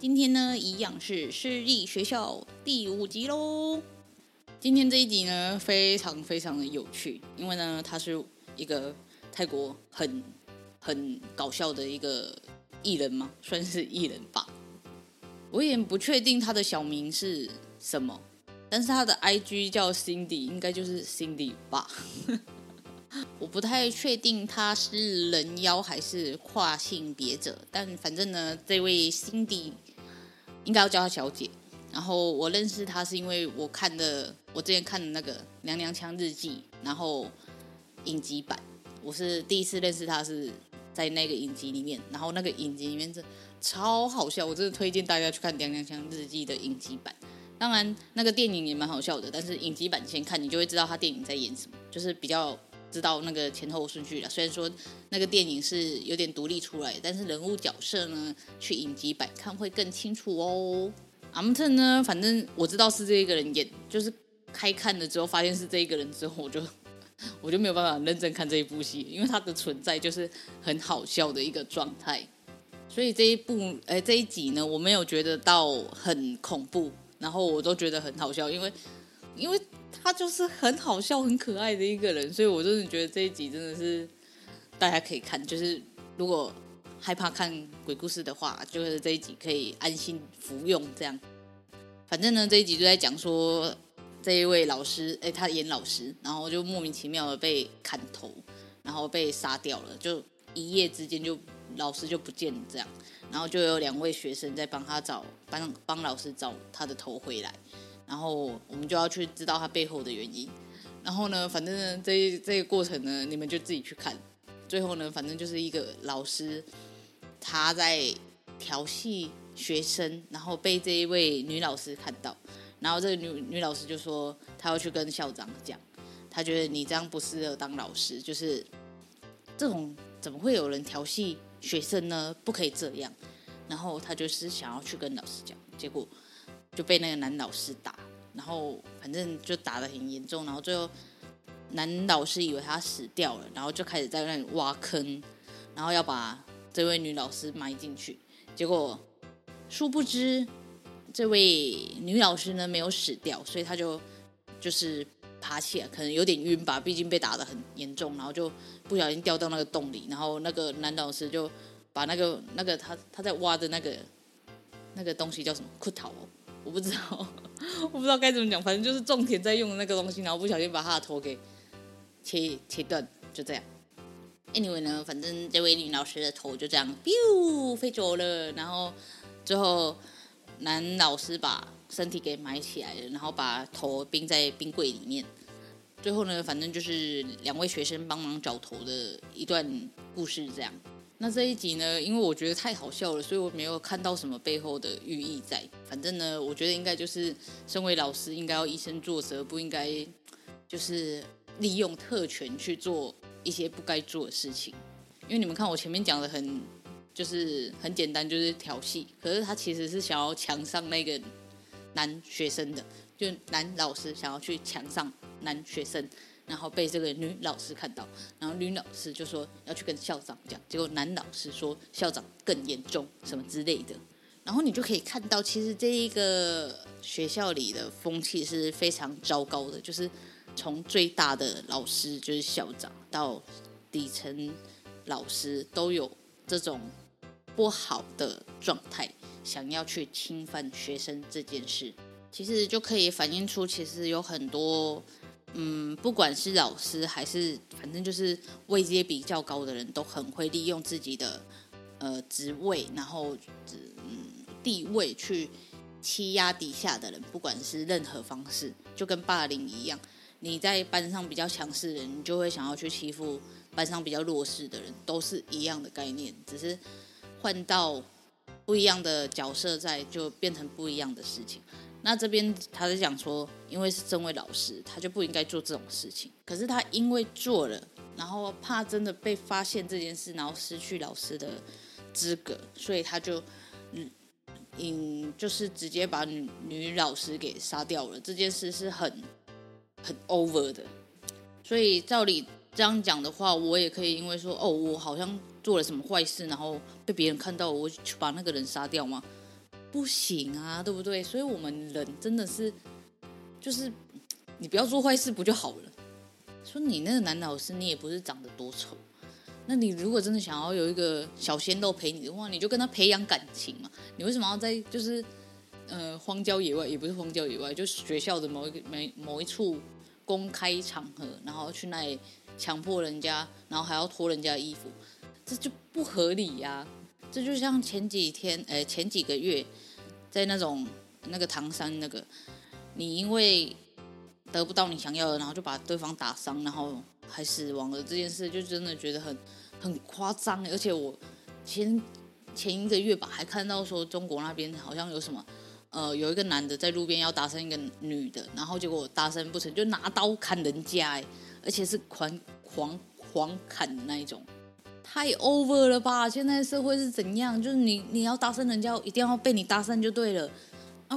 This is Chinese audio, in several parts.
今天呢，一样是私立学校第五集喽。今天这一集呢，非常非常的有趣，因为呢，他是一个泰国很很搞笑的一个艺人嘛，算是艺人吧。我也不确定他的小名是什么，但是他的 IG 叫 Cindy，应该就是 Cindy 吧。我不太确定他是人妖还是跨性别者，但反正呢，这位 Cindy 应该要叫她小姐。然后我认识她是因为我看的，我之前看的那个《娘娘腔日记》，然后影集版，我是第一次认识她是在那个影集里面。然后那个影集里面是超好笑，我真的推荐大家去看《娘娘腔日记》的影集版。当然，那个电影也蛮好笑的，但是影集版先看，你就会知道他电影在演什么，就是比较。知道那个前后顺序了。虽然说那个电影是有点独立出来，但是人物角色呢，去影集版看会更清楚哦。阿姆特呢，反正我知道是这一个人演，就是开看了之后发现是这一个人之后，我就我就没有办法认真看这一部戏，因为他的存在就是很好笑的一个状态。所以这一部哎这一集呢，我没有觉得到很恐怖，然后我都觉得很好笑，因为因为。他就是很好笑、很可爱的一个人，所以我真的觉得这一集真的是大家可以看。就是如果害怕看鬼故事的话，就是这一集可以安心服用。这样，反正呢，这一集就在讲说这一位老师，哎，他演老师，然后就莫名其妙的被砍头，然后被杀掉了，就一夜之间就老师就不见了。这样，然后就有两位学生在帮他找，帮帮老师找他的头回来。然后我们就要去知道他背后的原因。然后呢，反正，这这个过程呢，你们就自己去看。最后呢，反正就是一个老师他在调戏学生，然后被这一位女老师看到。然后这个女女老师就说，她要去跟校长讲，她觉得你这样不适合当老师，就是这种怎么会有人调戏学生呢？不可以这样。然后她就是想要去跟老师讲，结果。就被那个男老师打，然后反正就打得很严重，然后最后男老师以为他死掉了，然后就开始在那里挖坑，然后要把这位女老师埋进去。结果殊不知，这位女老师呢没有死掉，所以他就就是爬起来，可能有点晕吧，毕竟被打得很严重，然后就不小心掉到那个洞里，然后那个男老师就把那个那个他他在挖的那个那个东西叫什么？骷髅哦。我不知道，我不知道该怎么讲，反正就是种田在用的那个东西，然后不小心把他的头给切切断，就这样。Anyway 呢，反正这位女老师的头就这样，biu 飞走了。然后最后男老师把身体给埋起来了，然后把头冰在冰柜里面。最后呢，反正就是两位学生帮忙找头的一段故事，这样。那这一集呢，因为我觉得太好笑了，所以我没有看到什么背后的寓意在。反正呢，我觉得应该就是身为老师应该要以身作则，不应该就是利用特权去做一些不该做的事情。因为你们看我前面讲的很就是很简单，就是调戏，可是他其实是想要强上那个男学生的，就男老师想要去强上男学生。然后被这个女老师看到，然后女老师就说要去跟校长讲，结果男老师说校长更严重什么之类的。然后你就可以看到，其实这一个学校里的风气是非常糟糕的，就是从最大的老师就是校长到底层老师都有这种不好的状态，想要去侵犯学生这件事，其实就可以反映出，其实有很多，嗯，不管是老师还是反正就是位阶比较高的人，都很会利用自己的呃职位，然后嗯地位去欺压底下的人，不管是任何方式，就跟霸凌一样。你在班上比较强势的人，你就会想要去欺负班上比较弱势的人，都是一样的概念，只是换到不一样的角色在，就变成不一样的事情。那这边他是讲说，因为是这位老师，他就不应该做这种事情。可是他因为做了，然后怕真的被发现这件事，然后失去老师的资格，所以他就嗯嗯，就是直接把女女老师给杀掉了。这件事是很。很 over 的，所以照理这样讲的话，我也可以因为说哦，我好像做了什么坏事，然后被别人看到，我去把那个人杀掉吗？不行啊，对不对？所以我们人真的是，就是你不要做坏事不就好了？说你那个男老师，你也不是长得多丑，那你如果真的想要有一个小鲜肉陪你的话，你就跟他培养感情嘛。你为什么要在就是？呃，荒郊野外也不是荒郊野外，就是学校的某一个某某一处公开场合，然后去那里强迫人家，然后还要脱人家衣服，这就不合理呀、这就像前几天，呃，前几个月，在那种那个唐山那个，你因为得不到你想要的，然后就把对方打伤，然后还死亡了这件事，就真的觉得很很夸张。而且我前前一个月吧，还看到说中国那边好像有什么。呃，有一个男的在路边要搭讪一个女的，然后结果搭讪不成，就拿刀砍人家，哎，而且是狂狂狂砍的那一种，太 over 了吧？现在社会是怎样？就是你你要搭讪人家，一定要被你搭讪就对了。啊，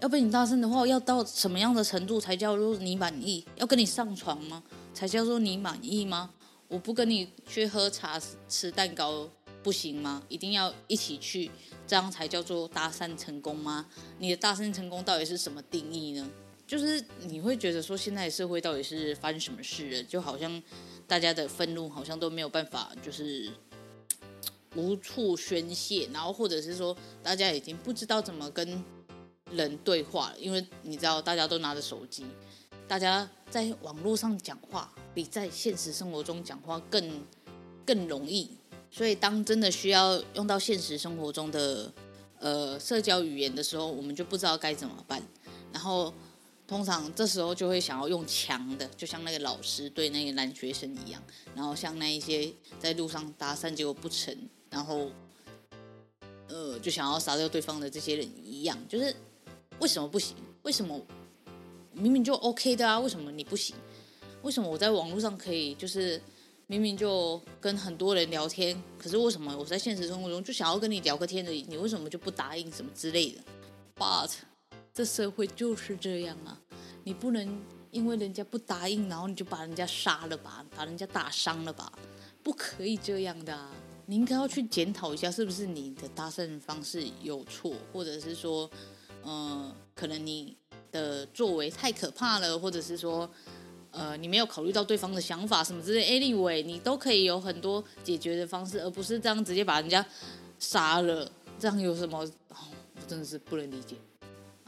要被你搭讪的话，要到什么样的程度才叫做你满意？要跟你上床吗？才叫做你满意吗？我不跟你去喝茶吃蛋糕不行吗？一定要一起去？这样才叫做搭讪成功吗？你的搭讪成功到底是什么定义呢？就是你会觉得说，现在社会到底是发生什么事了？就好像大家的愤怒好像都没有办法，就是无处宣泄，然后或者是说，大家已经不知道怎么跟人对话了，因为你知道，大家都拿着手机，大家在网络上讲话比在现实生活中讲话更更容易。所以，当真的需要用到现实生活中的呃社交语言的时候，我们就不知道该怎么办。然后，通常这时候就会想要用强的，就像那个老师对那个男学生一样。然后，像那一些在路上搭讪结果不成，然后呃就想要杀掉对方的这些人一样，就是为什么不行？为什么明明就 OK 的啊？为什么你不行？为什么我在网络上可以就是？明明就跟很多人聊天，可是为什么我在现实生活中就想要跟你聊个天而已？你为什么就不答应什么之类的？But 这社会就是这样啊！你不能因为人家不答应，然后你就把人家杀了吧，把人家打伤了吧？不可以这样的！你应该要去检讨一下，是不是你的搭讪方式有错，或者是说，嗯、呃，可能你的作为太可怕了，或者是说。呃，你没有考虑到对方的想法什么之类，anyway，你都可以有很多解决的方式，而不是这样直接把人家杀了。这样有什么？哦，我真的是不能理解。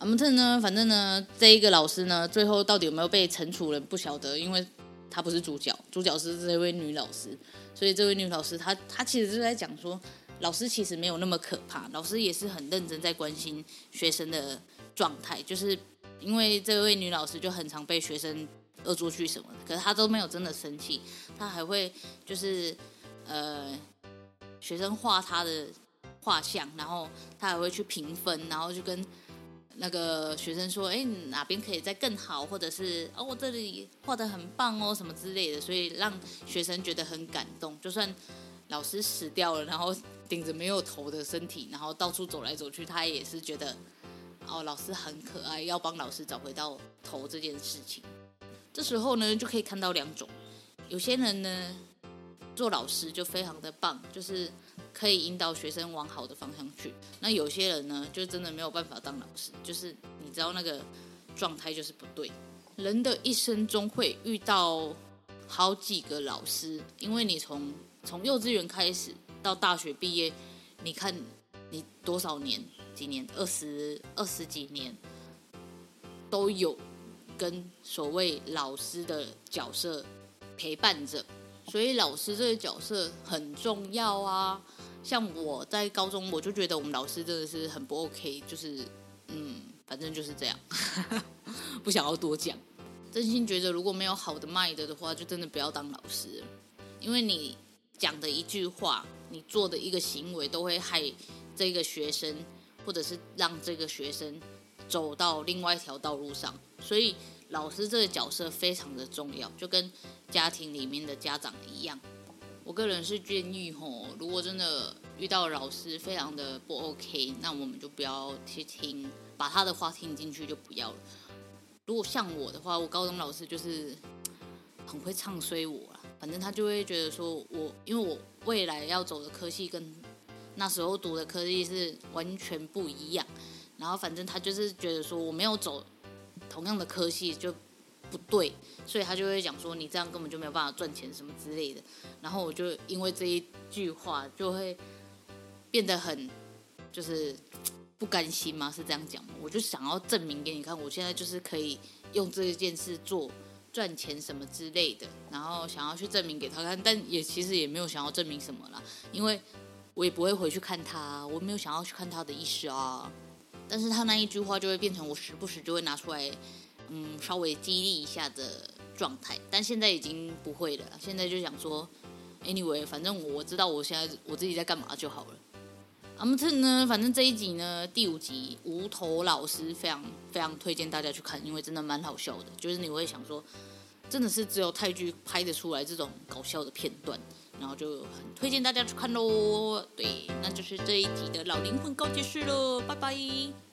阿姆特呢？反正呢，这一个老师呢，最后到底有没有被惩处了，不晓得，因为他不是主角，主角是这位女老师。所以这位女老师，她她其实是在讲说，老师其实没有那么可怕，老师也是很认真在关心学生的状态，就是因为这位女老师就很常被学生。恶作剧什么的，可是她都没有真的生气，她还会就是呃，学生画她的画像，然后她还会去评分，然后就跟那个学生说，哎，哪边可以再更好，或者是哦，我这里画得很棒哦，什么之类的，所以让学生觉得很感动。就算老师死掉了，然后顶着没有头的身体，然后到处走来走去，他也是觉得哦，老师很可爱，要帮老师找回到头这件事情。这时候呢，就可以看到两种，有些人呢，做老师就非常的棒，就是可以引导学生往好的方向去。那有些人呢，就真的没有办法当老师，就是你知道那个状态就是不对。人的一生中会遇到好几个老师，因为你从从幼稚园开始到大学毕业，你看你多少年，几年，二十二十几年，都有跟所谓老师的角色陪伴着，所以老师这个角色很重要啊。像我在高中，我就觉得我们老师真的是很不 OK，就是嗯，反正就是这样，不想要多讲。真心觉得如果没有好的卖的的话，就真的不要当老师，因为你讲的一句话，你做的一个行为，都会害这个学生，或者是让这个学生走到另外一条道路上。所以老师这个角色非常的重要，就跟家庭里面的家长一样。我个人是建议吼，如果真的遇到老师非常的不 OK，那我们就不要去听，把他的话听进去就不要了。如果像我的话，我高中老师就是很会唱衰我啦，反正他就会觉得说我，因为我未来要走的科系跟那时候读的科系是完全不一样，然后反正他就是觉得说我没有走同样的科系就。不对，所以他就会讲说你这样根本就没有办法赚钱什么之类的。然后我就因为这一句话就会变得很就是不甘心吗？是这样讲吗？我就想要证明给你看，我现在就是可以用这一件事做赚钱什么之类的。然后想要去证明给他看，但也其实也没有想要证明什么啦，因为我也不会回去看他，我没有想要去看他的意思啊。但是他那一句话就会变成我时不时就会拿出来。嗯，稍微激励一下的状态，但现在已经不会了。现在就想说，anyway，反正我知道我现在我自己在干嘛就好了。阿姆特呢，反正这一集呢，第五集无头老师非常非常推荐大家去看，因为真的蛮好笑的。就是你会想说，真的是只有泰剧拍得出来这种搞笑的片段，然后就很推荐大家去看喽。对，那就是这一集的老灵魂告解室喽，拜拜。